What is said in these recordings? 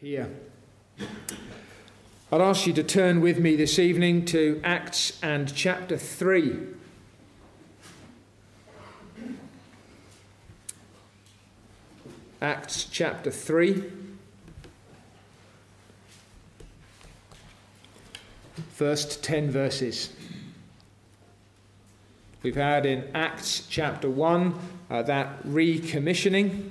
here. I'd ask you to turn with me this evening to Acts and chapter 3. Acts chapter 3. First 10 verses. We've had in Acts chapter 1 uh, that recommissioning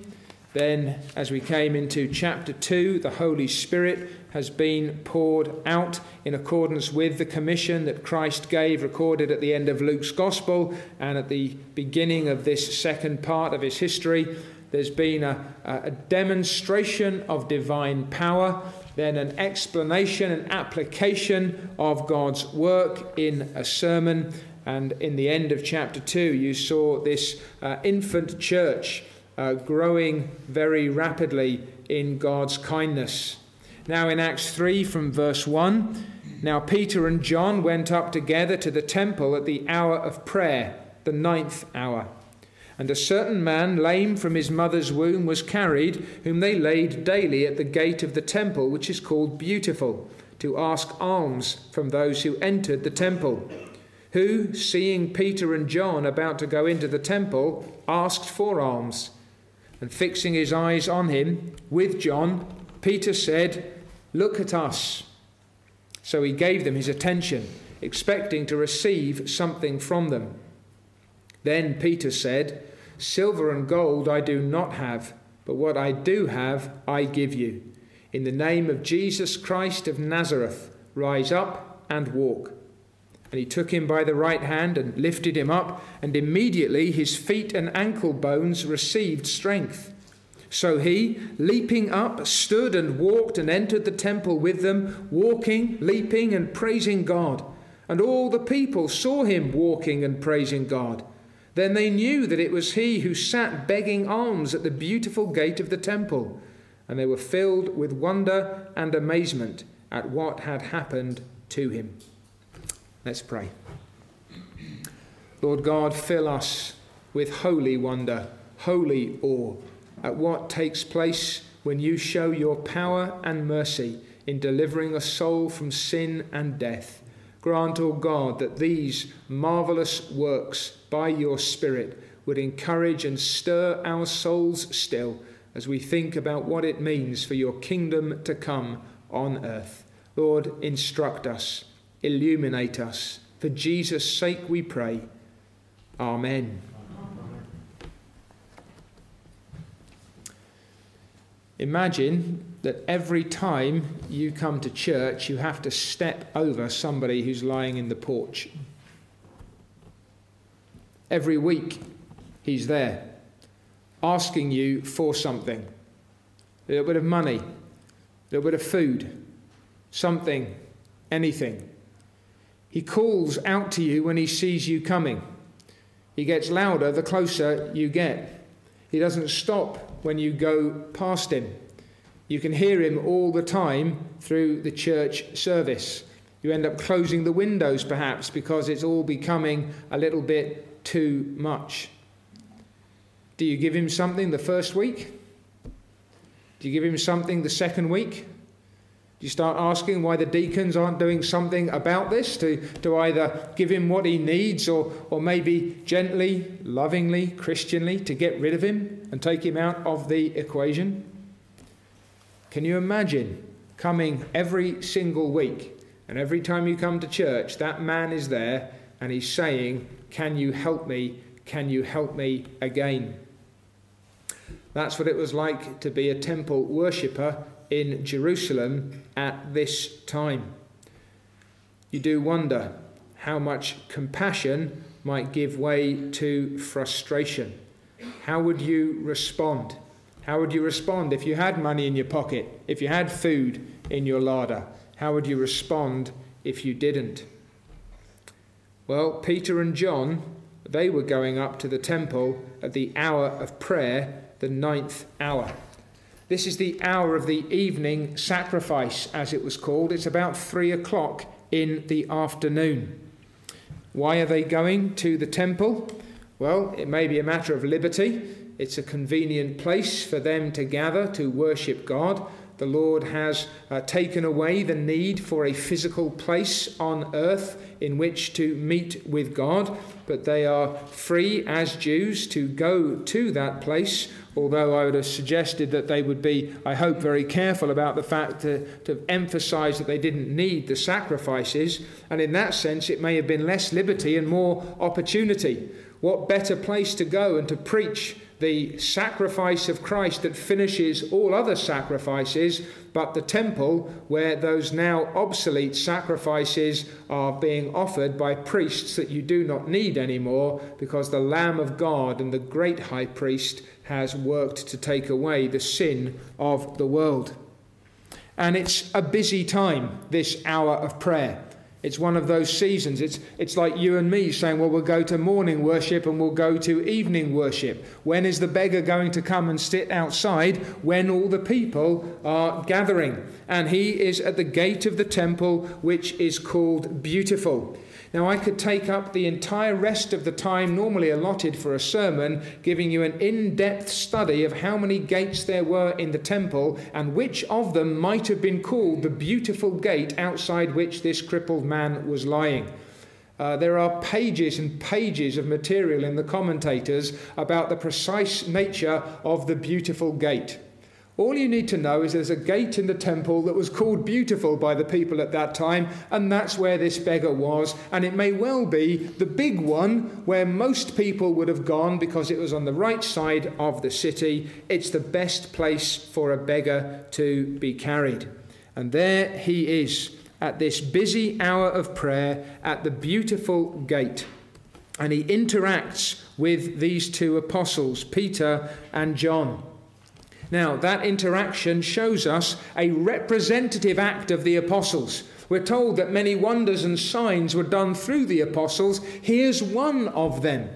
then, as we came into chapter 2, the Holy Spirit has been poured out in accordance with the commission that Christ gave, recorded at the end of Luke's Gospel and at the beginning of this second part of his history. There's been a, a demonstration of divine power, then an explanation and application of God's work in a sermon. And in the end of chapter 2, you saw this uh, infant church uh, growing very rapidly in God's kindness. Now, in Acts 3, from verse 1, now Peter and John went up together to the temple at the hour of prayer, the ninth hour. And a certain man, lame from his mother's womb, was carried, whom they laid daily at the gate of the temple, which is called Beautiful, to ask alms from those who entered the temple. Who, seeing Peter and John about to go into the temple, asked for alms. And fixing his eyes on him with John, Peter said, Look at us. So he gave them his attention, expecting to receive something from them. Then Peter said, Silver and gold I do not have, but what I do have I give you. In the name of Jesus Christ of Nazareth, rise up and walk. And he took him by the right hand and lifted him up, and immediately his feet and ankle bones received strength. So he, leaping up, stood and walked and entered the temple with them, walking, leaping, and praising God. And all the people saw him walking and praising God. Then they knew that it was he who sat begging alms at the beautiful gate of the temple. And they were filled with wonder and amazement at what had happened to him. Let's pray. Lord God, fill us with holy wonder, holy awe at what takes place when you show your power and mercy in delivering a soul from sin and death. Grant, O God, that these marvelous works by your Spirit would encourage and stir our souls still as we think about what it means for your kingdom to come on earth. Lord, instruct us illuminate us. For Jesus' sake we pray. Amen. Imagine that every time you come to church, you have to step over somebody who's lying in the porch. Every week, he's there asking you for something a little bit of money, a little bit of food, something, anything. He calls out to you when he sees you coming. He gets louder the closer you get. He doesn't stop when you go past him. You can hear him all the time through the church service. You end up closing the windows perhaps because it's all becoming a little bit too much. Do you give him something the first week? Do you give him something the second week? Do you start asking why the deacons aren't doing something about this to, to either give him what he needs or, or maybe gently, lovingly, Christianly to get rid of him and take him out of the equation? Can you imagine coming every single week and every time you come to church, that man is there and he's saying, Can you help me? Can you help me again? That's what it was like to be a temple worshipper in Jerusalem at this time. You do wonder how much compassion might give way to frustration. How would you respond? How would you respond if you had money in your pocket, if you had food in your larder? How would you respond if you didn't? Well, Peter and John, they were going up to the temple at the hour of prayer, the ninth hour. This is the hour of the evening sacrifice, as it was called. It's about three o'clock in the afternoon. Why are they going to the temple? Well, it may be a matter of liberty. It's a convenient place for them to gather to worship God. The Lord has uh, taken away the need for a physical place on earth in which to meet with God, but they are free as Jews to go to that place. Although I would have suggested that they would be, I hope, very careful about the fact to, to emphasize that they didn't need the sacrifices. And in that sense, it may have been less liberty and more opportunity. What better place to go and to preach the sacrifice of Christ that finishes all other sacrifices, but the temple where those now obsolete sacrifices are being offered by priests that you do not need anymore because the Lamb of God and the great high priest has worked to take away the sin of the world. And it's a busy time, this hour of prayer. It's one of those seasons. It's, it's like you and me saying, well, we'll go to morning worship and we'll go to evening worship. When is the beggar going to come and sit outside when all the people are gathering? And he is at the gate of the temple, which is called Beautiful. Now, I could take up the entire rest of the time normally allotted for a sermon, giving you an in depth study of how many gates there were in the temple and which of them might have been called the beautiful gate outside which this crippled man was lying. Uh, there are pages and pages of material in the commentators about the precise nature of the beautiful gate. All you need to know is there's a gate in the temple that was called Beautiful by the people at that time, and that's where this beggar was. And it may well be the big one where most people would have gone because it was on the right side of the city. It's the best place for a beggar to be carried. And there he is at this busy hour of prayer at the beautiful gate. And he interacts with these two apostles, Peter and John. Now, that interaction shows us a representative act of the apostles. We're told that many wonders and signs were done through the apostles. Here's one of them.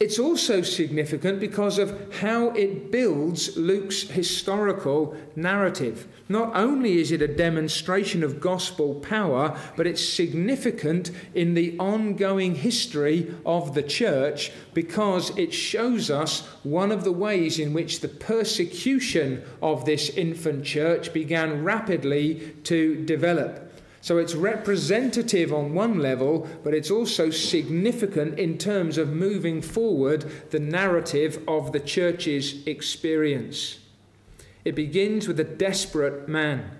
It's also significant because of how it builds Luke's historical narrative. Not only is it a demonstration of gospel power, but it's significant in the ongoing history of the church because it shows us one of the ways in which the persecution of this infant church began rapidly to develop. So it's representative on one level, but it's also significant in terms of moving forward the narrative of the church's experience. It begins with a desperate man,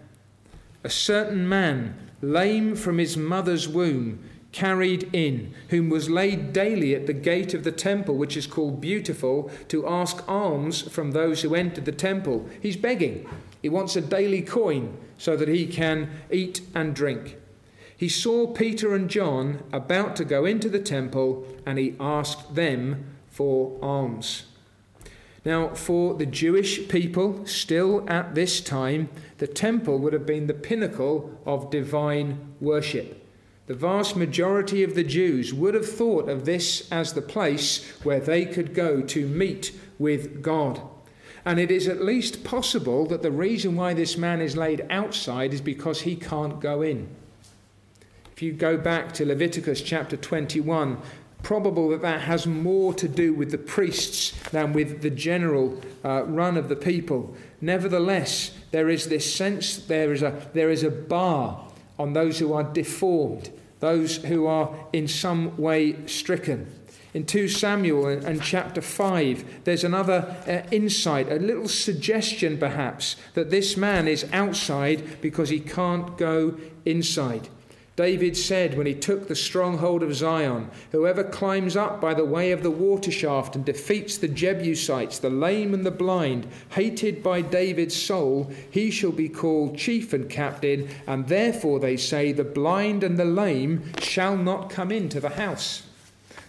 a certain man, lame from his mother's womb, carried in, whom was laid daily at the gate of the temple, which is called Beautiful, to ask alms from those who entered the temple. He's begging. He wants a daily coin so that he can eat and drink. He saw Peter and John about to go into the temple and he asked them for alms. Now, for the Jewish people, still at this time, the temple would have been the pinnacle of divine worship. The vast majority of the Jews would have thought of this as the place where they could go to meet with God. And it is at least possible that the reason why this man is laid outside is because he can't go in. If you go back to Leviticus chapter 21, probable that that has more to do with the priests than with the general uh, run of the people. Nevertheless, there is this sense there is a there is a bar on those who are deformed, those who are in some way stricken. In 2 Samuel and, chapter 5, there's another uh, insight, a little suggestion perhaps, that this man is outside because he can't go inside. David said when he took the stronghold of Zion, Whoever climbs up by the way of the water shaft and defeats the Jebusites, the lame and the blind, hated by David's soul, he shall be called chief and captain, and therefore they say, The blind and the lame shall not come into the house.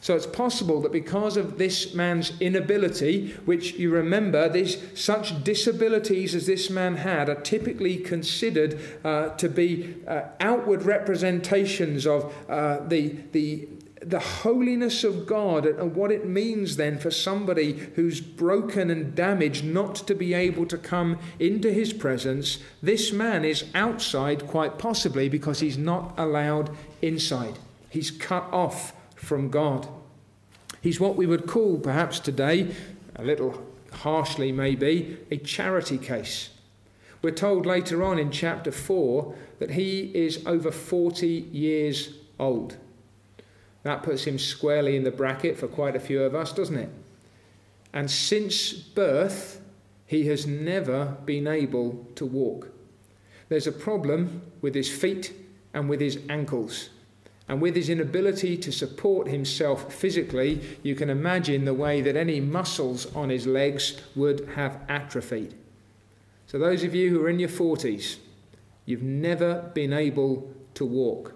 So it's possible that because of this man's inability, which you remember, such disabilities as this man had are typically considered uh, to be uh, outward representations of uh, the, the, the holiness of God and what it means then for somebody who's broken and damaged not to be able to come into his presence. This man is outside, quite possibly, because he's not allowed inside. He's cut off from God. He's what we would call, perhaps today, a little harshly maybe, a charity case. We're told later on in chapter 4 that he is over 40 years old. That puts him squarely in the bracket for quite a few of us, doesn't it? And since birth, he has never been able to walk. There's a problem with his feet and with his ankles. And with his inability to support himself physically, you can imagine the way that any muscles on his legs would have atrophied. So, those of you who are in your 40s, you've never been able to walk.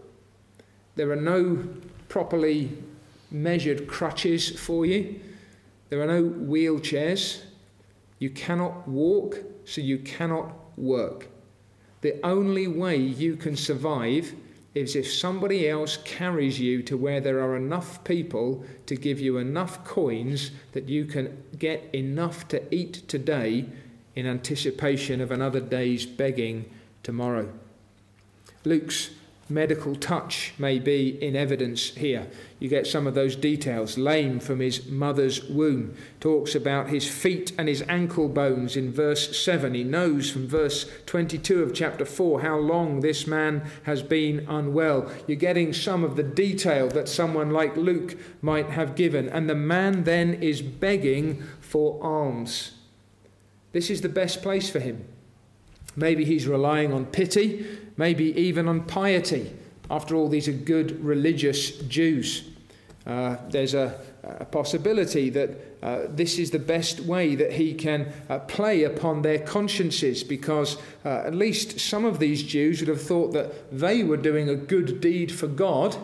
There are no properly measured crutches for you, there are no wheelchairs. You cannot walk, so you cannot work. The only way you can survive is if somebody else carries you to where there are enough people to give you enough coins that you can get enough to eat today in anticipation of another day's begging tomorrow. Luke's medical touch may be in evidence here. You get some of those details. Lame from his mother's womb. Talks about his feet and his ankle bones in verse 7. He knows from verse 22 of chapter 4 how long this man has been unwell. You're getting some of the detail that someone like Luke might have given. And the man then is begging for alms. This is the best place for him. Maybe he's relying on pity, maybe even on piety. After all, these are good religious Jews. Uh, there's a, a, possibility that uh, this is the best way that he can uh, play upon their consciences because uh, at least some of these Jews would have thought that they were doing a good deed for God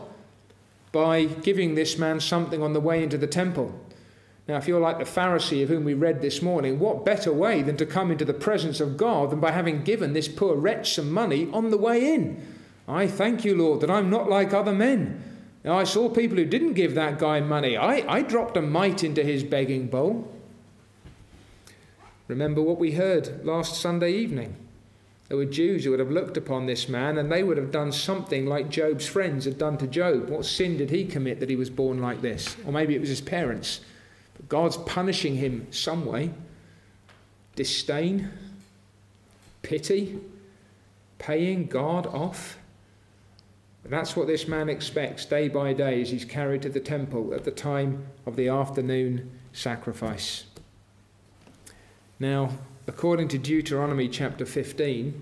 by giving this man something on the way into the temple. Now, if you're like the Pharisee of whom we read this morning, what better way than to come into the presence of God than by having given this poor wretch some money on the way in? I thank you, Lord, that I'm not like other men. Now, I saw people who didn't give that guy money. I, I dropped a mite into his begging bowl. Remember what we heard last Sunday evening. There were Jews who would have looked upon this man and they would have done something like Job's friends had done to Job. What sin did he commit that he was born like this? Or maybe it was his parents. God's punishing him some way. Disdain, pity, paying God off. That's what this man expects day by day as he's carried to the temple at the time of the afternoon sacrifice. Now, according to Deuteronomy chapter 15,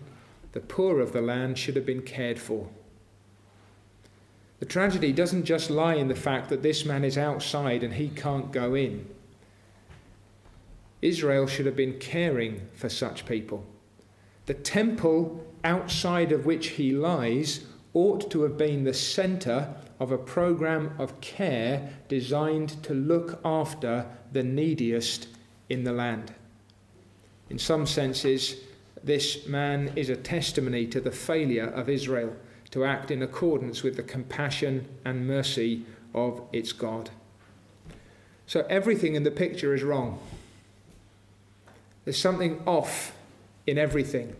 the poor of the land should have been cared for. The tragedy doesn't just lie in the fact that this man is outside and he can't go in. Israel should have been caring for such people. The temple outside of which he lies ought to have been the centre of a program of care designed to look after the neediest in the land. In some senses, this man is a testimony to the failure of Israel to act in accordance with the compassion and mercy of its God. So everything in the picture is wrong. There's something off in everything.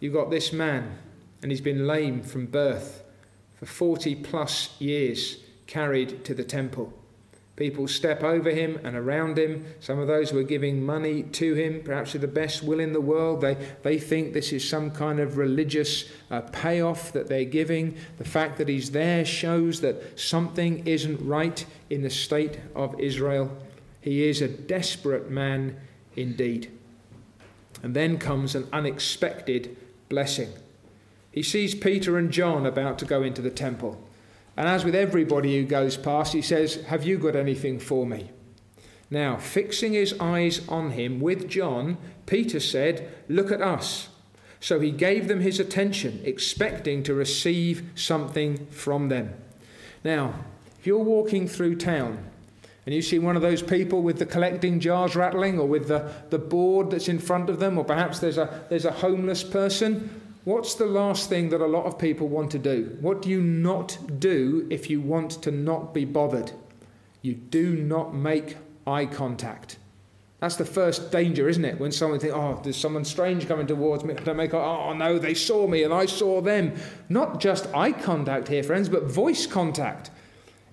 You've got this man, and he's been lame from birth for 40 plus years, carried to the temple. People step over him and around him. Some of those who are giving money to him, perhaps with the best will in the world, they, they think this is some kind of religious uh, payoff that they're giving. The fact that he's there shows that something isn't right in the state of Israel. He is a desperate man indeed. And then comes an unexpected blessing. He sees Peter and John about to go into the temple. And as with everybody who goes past, he says, Have you got anything for me? Now, fixing his eyes on him with John, Peter said, Look at us. So he gave them his attention, expecting to receive something from them. Now, if you're walking through town and you see one of those people with the collecting jars rattling or with the, the board that's in front of them, or perhaps there's a, there's a homeless person, what's the last thing that a lot of people want to do? What do you not do if you want to not be bothered? You do not make eye contact. That's the first danger, isn't it? When someone thinks, oh, there's someone strange coming towards me. Don't make, oh, oh, no, they saw me and I saw them. Not just eye contact here, friends, but voice contact.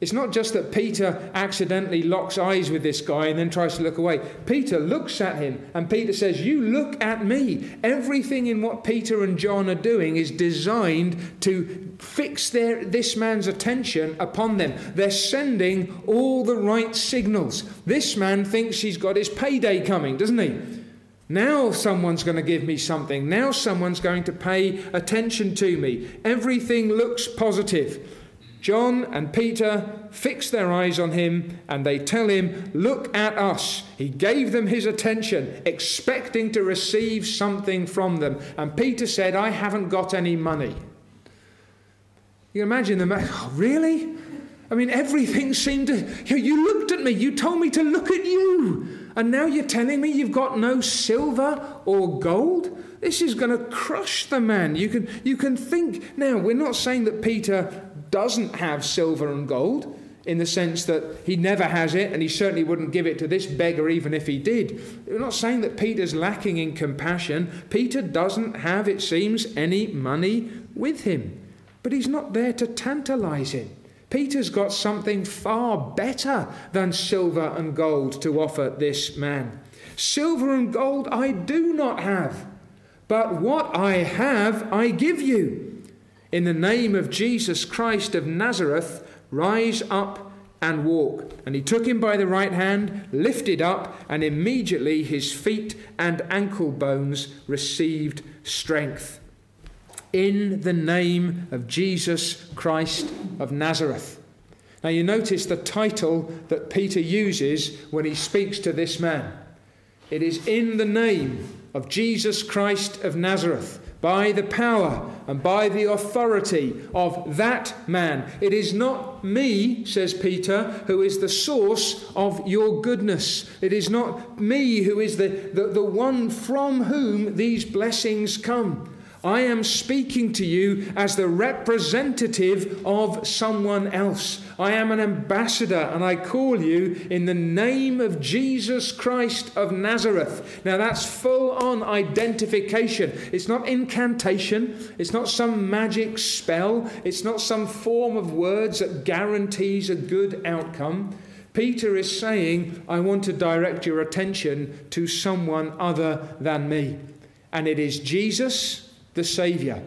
It's not just that Peter accidentally locks eyes with this guy and then tries to look away. Peter looks at him and Peter says, You look at me. Everything in what Peter and John are doing is designed to fix their, this man's attention upon them. They're sending all the right signals. This man thinks he's got his payday coming, doesn't he? Now someone's going to give me something. Now someone's going to pay attention to me. Everything looks positive. John and Peter fix their eyes on him and they tell him, Look at us. He gave them his attention, expecting to receive something from them. And Peter said, I haven't got any money. You imagine them, oh, really? I mean, everything seemed to. You looked at me, you told me to look at you. And now you're telling me you've got no silver or gold? This is going to crush the man. You can, you can think. Now, we're not saying that Peter doesn't have silver and gold in the sense that he never has it and he certainly wouldn't give it to this beggar even if he did. We're not saying that Peter's lacking in compassion. Peter doesn't have, it seems, any money with him. But he's not there to tantalize him. Peter's got something far better than silver and gold to offer this man. Silver and gold I do not have, but what I have I give you. In the name of Jesus Christ of Nazareth, rise up and walk. And he took him by the right hand, lifted up, and immediately his feet and ankle bones received strength. In the name of Jesus Christ of Nazareth. Now you notice the title that Peter uses when he speaks to this man. It is in the name of Jesus Christ of Nazareth by the power and by the authority of that man. It is not me, says Peter, who is the source of your goodness. It is not me who is the, the, the one from whom these blessings come. I am speaking to you as the representative of someone else. I am an ambassador and I call you in the name of Jesus Christ of Nazareth. Now that's full on identification. It's not incantation, it's not some magic spell, it's not some form of words that guarantees a good outcome. Peter is saying, I want to direct your attention to someone other than me. And it is Jesus the Saviour,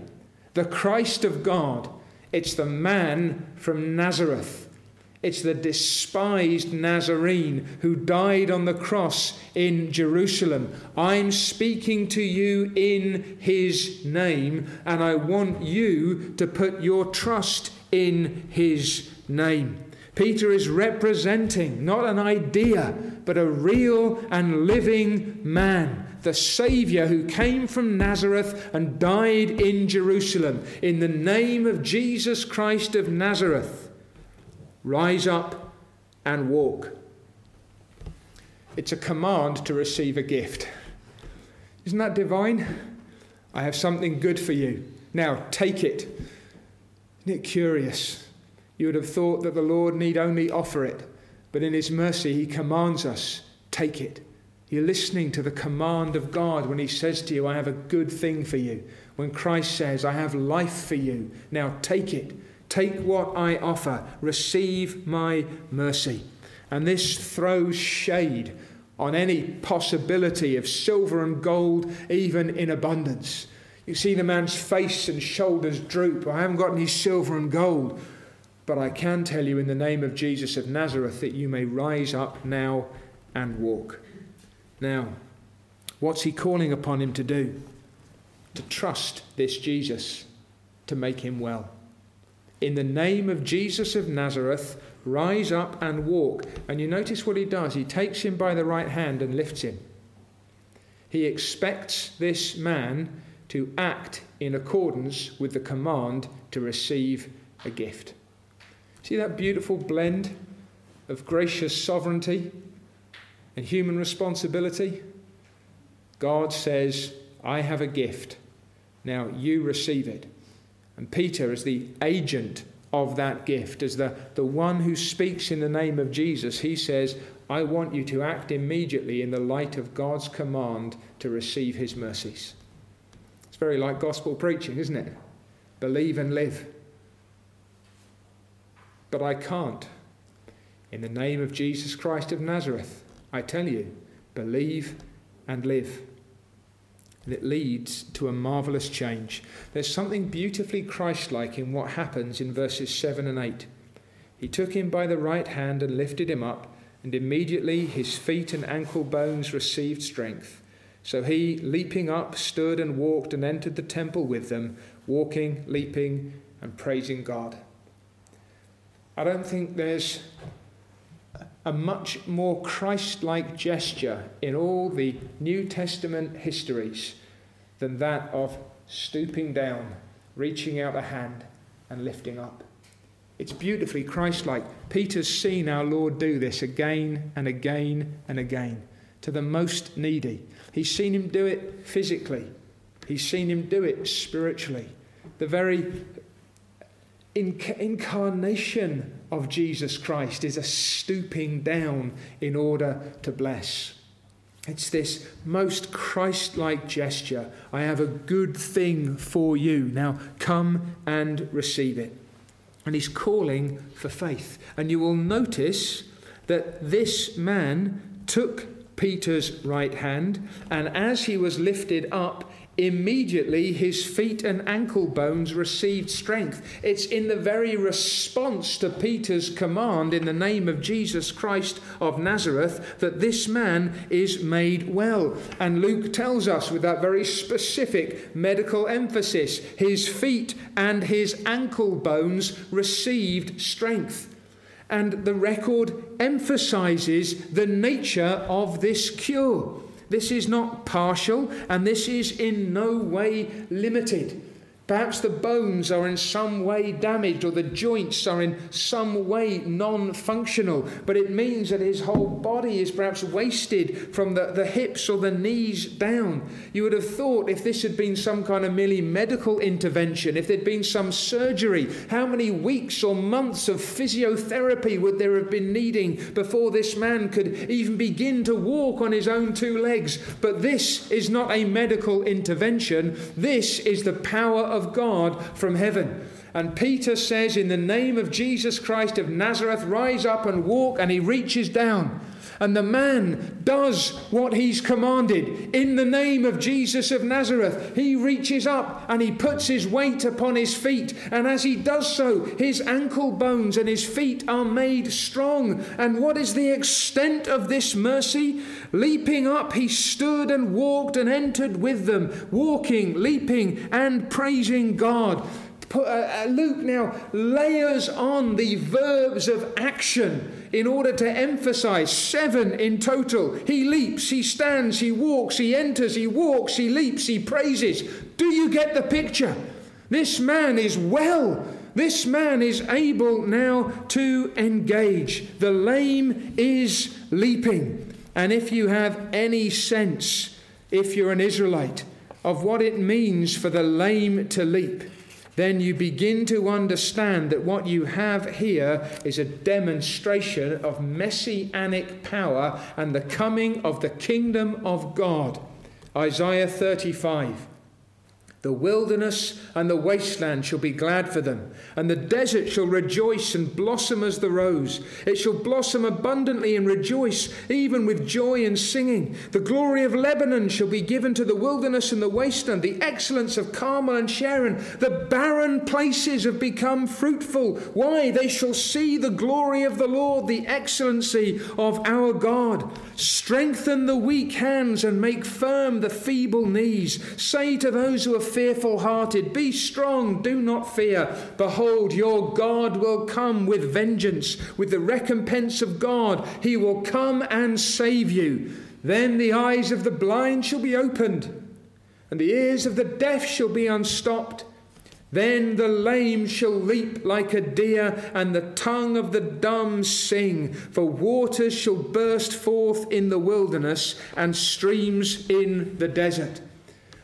the Christ of God. It's the man from Nazareth. It's the despised Nazarene who died on the cross in Jerusalem. I'm speaking to you in his name, and I want you to put your trust in his name. Peter is representing not an idea, but a real and living man the Saviour who came from Nazareth and died in Jerusalem. In the name of Jesus Christ of Nazareth, rise up and walk. It's a command to receive a gift. Isn't that divine? I have something good for you. Now take it. Isn't it curious? You would have thought that the Lord need only offer it, but in His mercy, He commands us take it. You're listening to the command of God when He says to you, I have a good thing for you. When Christ says, I have life for you. Now take it. Take what I offer. Receive my mercy. And this throws shade on any possibility of silver and gold, even in abundance. You see the man's face and shoulders droop. I haven't got any silver and gold. But I can tell you in the name of Jesus of Nazareth that you may rise up now and walk. Now, what's he calling upon him to do? To trust this Jesus to make him well. In the name of Jesus of Nazareth, rise up and walk. And you notice what he does. He takes him by the right hand and lifts him. He expects this man to act in accordance with the command to receive a gift. See that beautiful blend of gracious sovereignty and human responsibility, God says, I have a gift. Now you receive it. And Peter, as the agent of that gift, as the, the one who speaks in the name of Jesus, he says, I want you to act immediately in the light of God's command to receive his mercies. It's very like gospel preaching, isn't it? Believe and live. But I can't In the name of Jesus Christ of Nazareth, I tell you, believe and live. And it leads to a marvelous change. There's something beautifully Christ like in what happens in verses 7 and 8. He took him by the right hand and lifted him up, and immediately his feet and ankle bones received strength. So he, leaping up, stood and walked and entered the temple with them, walking, leaping, and praising God. I don't think there's a much more Christ like gesture in all the New Testament histories than that of stooping down, reaching out a hand, and lifting up. It's beautifully Christ like. Peter's seen our Lord do this again and again and again to the most needy. He's seen him do it physically, he's seen him do it spiritually. The very incarnation of Jesus Christ is a stooping down in order to bless. It's this most Christ like gesture. I have a good thing for you. Now come and receive it. And he's calling for faith. And you will notice that this man took Peter's right hand, and as he was lifted up, Immediately his feet and ankle bones received strength. It's in the very response to Peter's command in the name of Jesus Christ of Nazareth that this man is made well. And Luke tells us with that very specific medical emphasis his feet and his ankle bones received strength. And the record emphasizes the nature of this cure. This is not partial, and this is in no way limited. Perhaps the bones are in some way damaged or the joints are in some way non functional, but it means that his whole body is perhaps wasted from the, the hips or the knees down. You would have thought if this had been some kind of merely medical intervention, if there'd been some surgery, how many weeks or months of physiotherapy would there have been needing before this man could even begin to walk on his own two legs? But this is not a medical intervention, this is the power of of God from heaven. And Peter says, In the name of Jesus Christ of Nazareth, rise up and walk. And he reaches down. And the man does what he's commanded. In the name of Jesus of Nazareth, he reaches up and he puts his weight upon his feet. And as he does so, his ankle bones and his feet are made strong. And what is the extent of this mercy? Leaping up, he stood and walked and entered with them, walking, leaping, and praising God. Uh, uh, Luke now layers on the verbs of action in order to emphasize seven in total. He leaps, he stands, he walks, he enters, he walks, he leaps, he praises. Do you get the picture? This man is well. This man is able now to engage. The lame is leaping. And if you have any sense, if you're an Israelite, of what it means for the lame to leap, then you begin to understand that what you have here is a demonstration of messianic power and the coming of the kingdom of God. Isaiah 35. The wilderness and the wasteland shall be glad for them, and the desert shall rejoice and blossom as the rose. It shall blossom abundantly and rejoice, even with joy and singing. The glory of Lebanon shall be given to the wilderness and the wasteland, the excellence of Carmel and Sharon. The barren places have become fruitful. Why? They shall see the glory of the Lord, the excellency of our God. Strengthen the weak hands and make firm the feeble knees. Say to those who are fearful hearted, Be strong, do not fear. Behold, your God will come with vengeance, with the recompense of God. He will come and save you. Then the eyes of the blind shall be opened, and the ears of the deaf shall be unstopped. Then the lame shall leap like a deer, and the tongue of the dumb sing. For waters shall burst forth in the wilderness, and streams in the desert.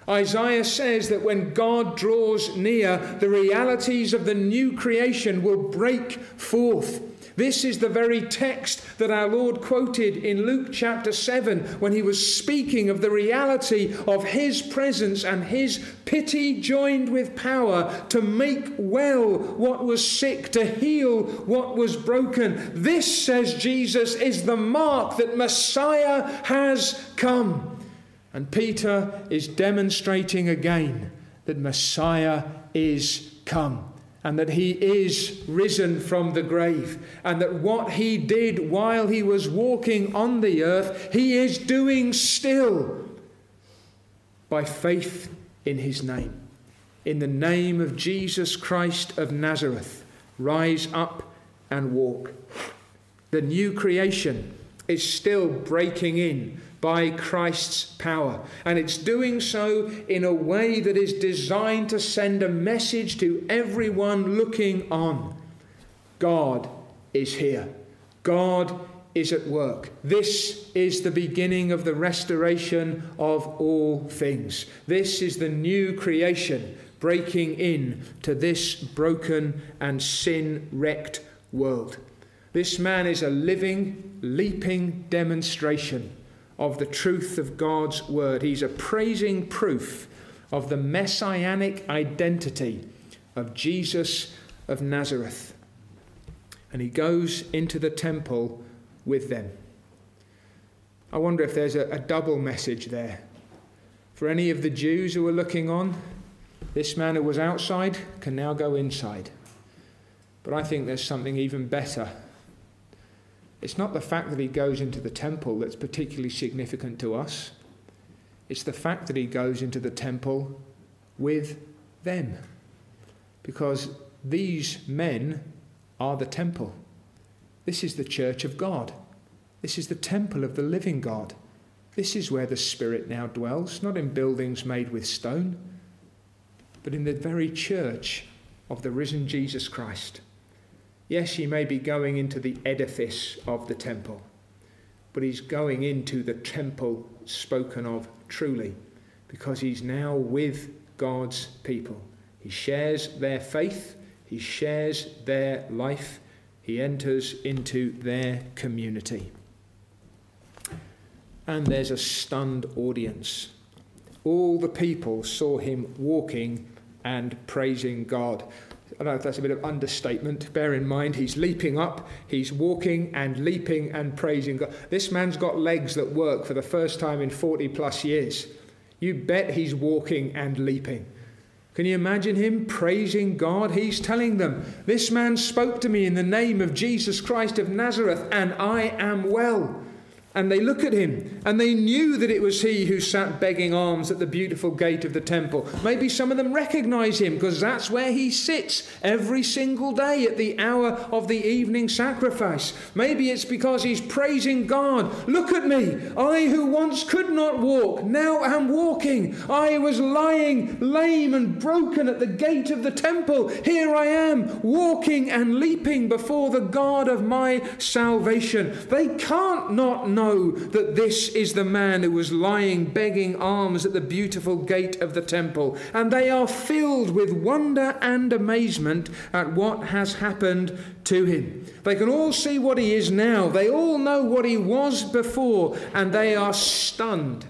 Isaiah says that when God draws near, the realities of the new creation will break forth. This is the very text that our Lord quoted in Luke chapter 7 when he was speaking of the reality of his presence and his pity joined with power to make well what was sick, to heal what was broken. This, says Jesus, is the mark that Messiah has come. And Peter is demonstrating again that Messiah is come and that he is risen from the grave, and that what he did while he was walking on the earth, he is doing still by faith in his name. In the name of Jesus Christ of Nazareth, rise up and walk. The new creation is still breaking in by Christ's power. And it's doing so in a way that is designed to send a message to everyone looking on God is here, God is at work. This is the beginning of the restoration of all things. This is the new creation breaking in to this broken and sin wrecked world. This man is a living, leaping demonstration of the truth of God's word. He's a praising proof of the messianic identity of Jesus of Nazareth. And he goes into the temple with them. I wonder if there's a, a double message there. For any of the Jews who are looking on, this man who was outside can now go inside. But I think there's something even better it's not the fact that he goes into the temple that's particularly significant to us. It's the fact that he goes into the temple with them. Because these men are the temple. This is the church of God. This is the temple of the living God. This is where the Spirit now dwells, not in buildings made with stone, but in the very church of the risen Jesus Christ. Yes, he may be going into the edifice of the temple, but he's going into the temple spoken of truly because he's now with God's people. He shares their faith, he shares their life, he enters into their community. And there's a stunned audience. All the people saw him walking and praising God. I don't know if that's a bit of understatement. Bear in mind, he's leaping up, he's walking and leaping and praising God. This man's got legs that work for the first time in 40 plus years. You bet he's walking and leaping. Can you imagine him praising God? He's telling them, This man spoke to me in the name of Jesus Christ of Nazareth, and I am well. And they look at him, and they knew that it was he who sat begging alms at the beautiful gate of the temple. Maybe some of them recognize him because that's where he sits every single day at the hour of the evening sacrifice. Maybe it's because he's praising God. Look at me. I who once could not walk, now am walking. I was lying lame and broken at the gate of the temple. Here I am, walking and leaping before the God of my salvation. They can't not know know that this is the man who was lying begging alms at the beautiful gate of the temple. And they are filled with wonder and amazement at what has happened to him. They can all see what he is now, they all know what he was before, and they are stunned.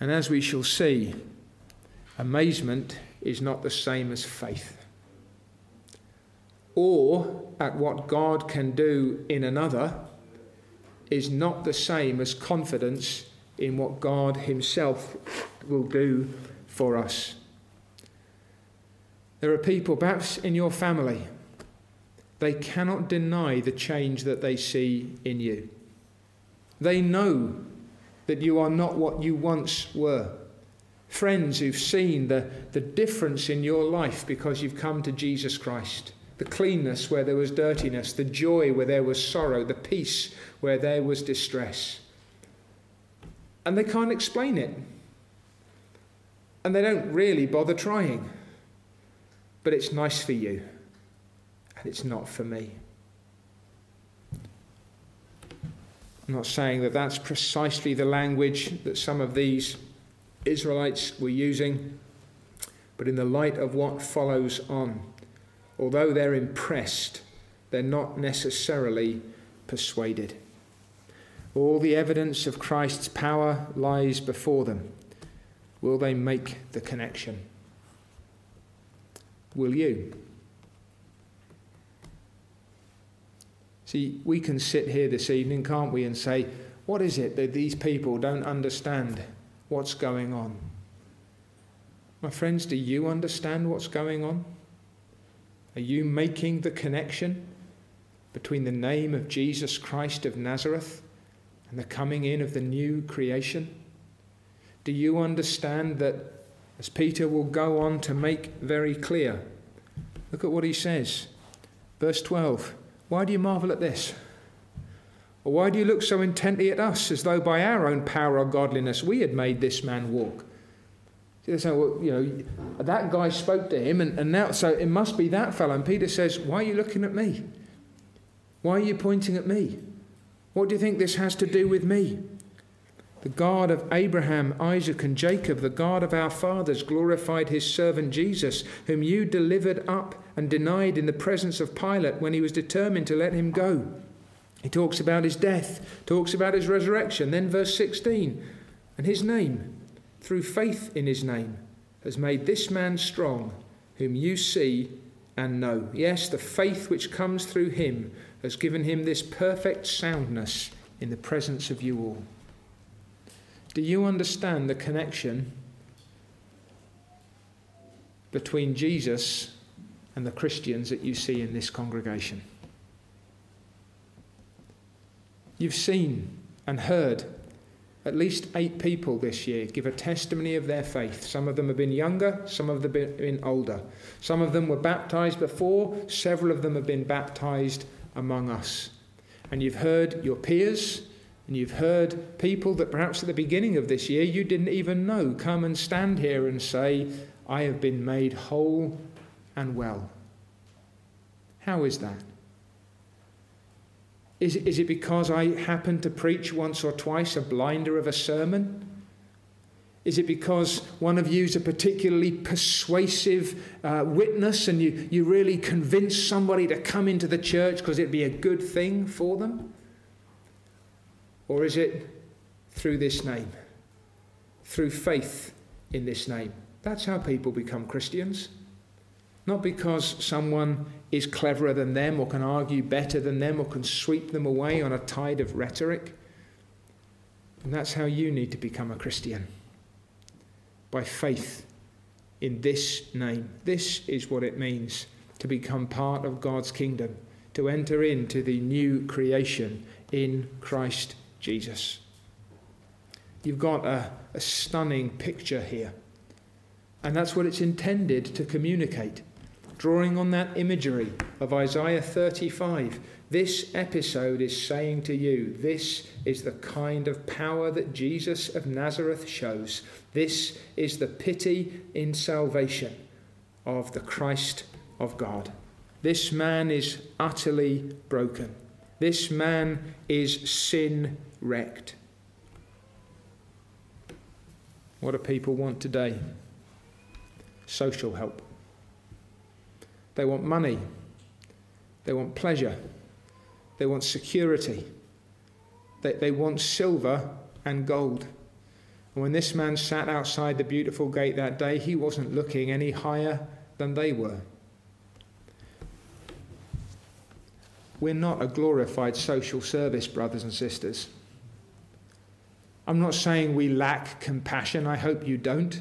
And as we shall see, amazement is not the same as faith or at what God can do in another is not the same as confidence in what God Himself will do for us. There are people, perhaps in your family, they cannot deny the change that they see in you. They know that you are not what you once were. Friends who've seen the, the difference in your life because you've come to Jesus Christ the cleanness where there was dirtiness, the joy where there was sorrow, the peace where there was distress. And they can't explain it. And they don't really bother trying. But it's nice for you, and it's not for me. I'm not saying that that's precisely the language that some of these Israelites were using, but in the light of what follows on, although they're impressed, they're not necessarily persuaded. All the evidence of Christ's power lies before them. Will they make the connection? Will you? See, we can sit here this evening, can't we, and say, what is it that these people don't understand what's going on? My friends, do you understand what's going on? Are you making the connection between the name of Jesus Christ of Nazareth and the coming in of the new creation? Do you understand that, as Peter will go on to make very clear, look at what he says. Verse 12 Why do you marvel at this? Or why do you look so intently at us, as though by our own power or godliness we had made this man walk? They say, well, you know, that guy spoke to him, and, and now, so it must be that fellow. And Peter says, Why are you looking at me? Why are you pointing at me? What do you think this has to do with me? The God of Abraham, Isaac, and Jacob, the God of our fathers, glorified his servant Jesus, whom you delivered up and denied in the presence of Pilate when he was determined to let him go. He talks about his death, talks about his resurrection. Then, verse 16, and his name, through faith in his name, has made this man strong, whom you see and know. Yes, the faith which comes through him has given him this perfect soundness in the presence of you all. Do you understand the connection between Jesus and the Christians that you see in this congregation? You've seen and heard at least eight people this year give a testimony of their faith. Some of them have been younger, some of them have been older. Some of them were baptized before, several of them have been baptized among us. And you've heard your peers, and you've heard people that perhaps at the beginning of this year you didn't even know come and stand here and say, I have been made whole and well. How is that? Is, is it because I happened to preach once or twice a blinder of a sermon? Is it because one of you is a particularly persuasive uh, witness and you, you really convince somebody to come into the church because it'd be a good thing for them? Or is it through this name? Through faith in this name? That's how people become Christians. Not because someone is cleverer than them or can argue better than them or can sweep them away on a tide of rhetoric. And that's how you need to become a Christian by faith in this name. This is what it means to become part of God's kingdom, to enter into the new creation in Christ Jesus. You've got a, a stunning picture here, and that's what it's intended to communicate drawing on that imagery of Isaiah 35. This episode is saying to you, this is the kind of power that Jesus of Nazareth shows. This is the pity in salvation of the Christ of God. This man is utterly broken. This man is sin wrecked. What do people want today? Social help. They want money. They want pleasure. They want security. They, they want silver and gold. And when this man sat outside the beautiful gate that day, he wasn't looking any higher than they were. We're not a glorified social service, brothers and sisters. I'm not saying we lack compassion. I hope you don't.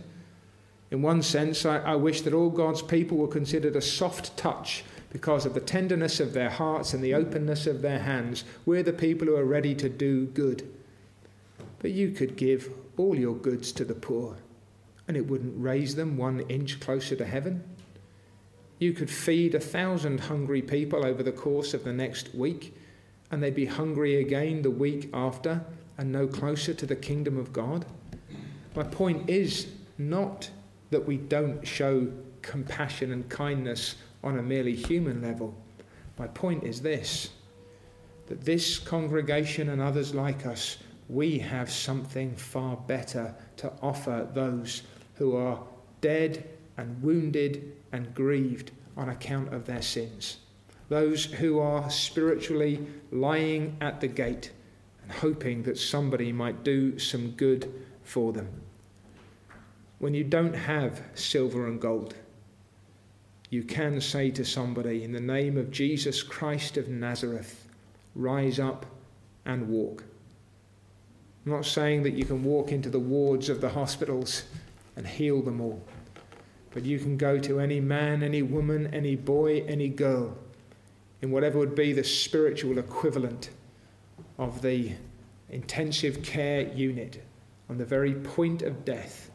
In one sense, I, I wish that all God's people were considered a soft touch because of the tenderness of their hearts and the openness of their hands. We're the people who are ready to do good. But you could give all your goods to the poor, and it wouldn't raise them one inch closer to heaven. You could feed a thousand hungry people over the course of the next week, and they'd be hungry again the week after and no closer to the kingdom of God. My point is not that we don't show compassion and kindness on a merely human level. My point is this that this congregation and others like us, we have something far better to offer those who are dead and wounded and grieved on account of their sins. Those who are spiritually lying at the gate and hoping that somebody might do some good for them. When you don't have silver and gold, you can say to somebody, In the name of Jesus Christ of Nazareth, rise up and walk. I'm not saying that you can walk into the wards of the hospitals and heal them all, but you can go to any man, any woman, any boy, any girl, in whatever would be the spiritual equivalent of the intensive care unit on the very point of death,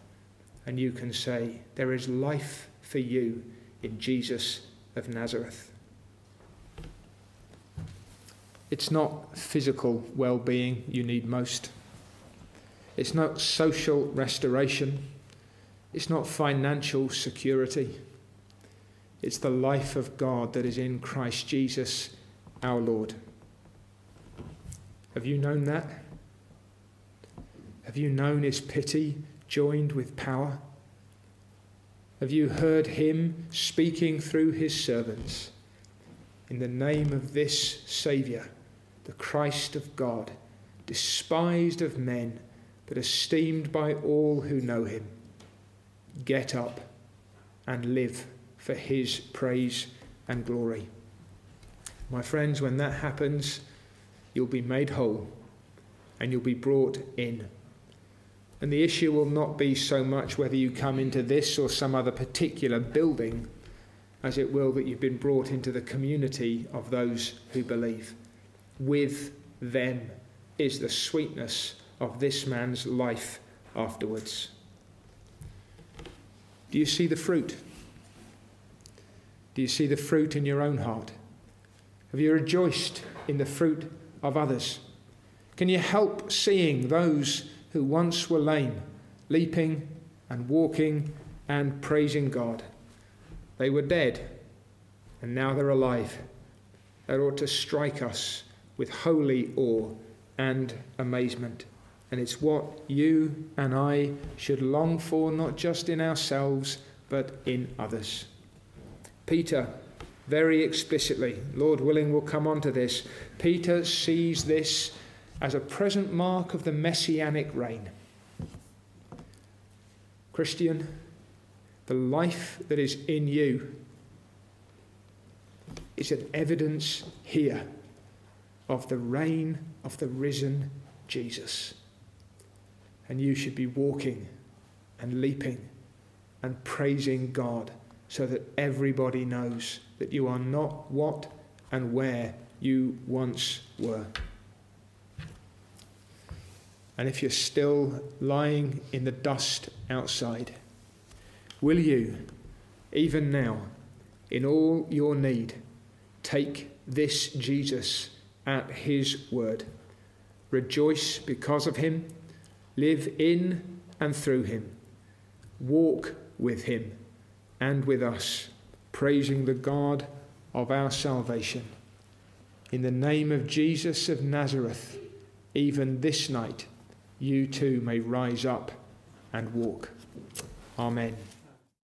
and you can say, There is life for you in Jesus of Nazareth. It's not physical well being you need most. It's not social restoration. It's not financial security. It's the life of God that is in Christ Jesus our Lord. Have you known that? Have you known his pity joined with power? Have you heard him speaking through his servants? In the name of this Saviour, the Christ of God, despised of men but esteemed by all who know him. Get up and live for his praise and glory. My friends, when that happens, you'll be made whole and you'll be brought in. And the issue will not be so much whether you come into this or some other particular building, as it will that you've been brought into the community of those who believe. With them is the sweetness of this man's life afterwards. Do you see the fruit? Do you see the fruit in your own heart? Have you rejoiced in the fruit of others? Can you help seeing those who once were lame, leaping and walking and praising God? They were dead, and now they're alive. That ought to strike us with holy awe and amazement. And it's what you and I should long for, not just in ourselves, but in others. Peter, very explicitly, Lord willing, will come on to this. Peter sees this as a present mark of the messianic reign. Christian, the life that is in you is an evidence here of the reign of the risen Jesus and you should be walking and leaping and praising God so that everybody knows that you are not what and where you once were. And if you're still lying in the dust outside, will you, even now, in all your need, take this Jesus at his word? Rejoice because of him live in and through him, walk with him and with us, praising the God of our salvation. In the name of Jesus of Nazareth, even this night, you too may rise up and walk. Amen.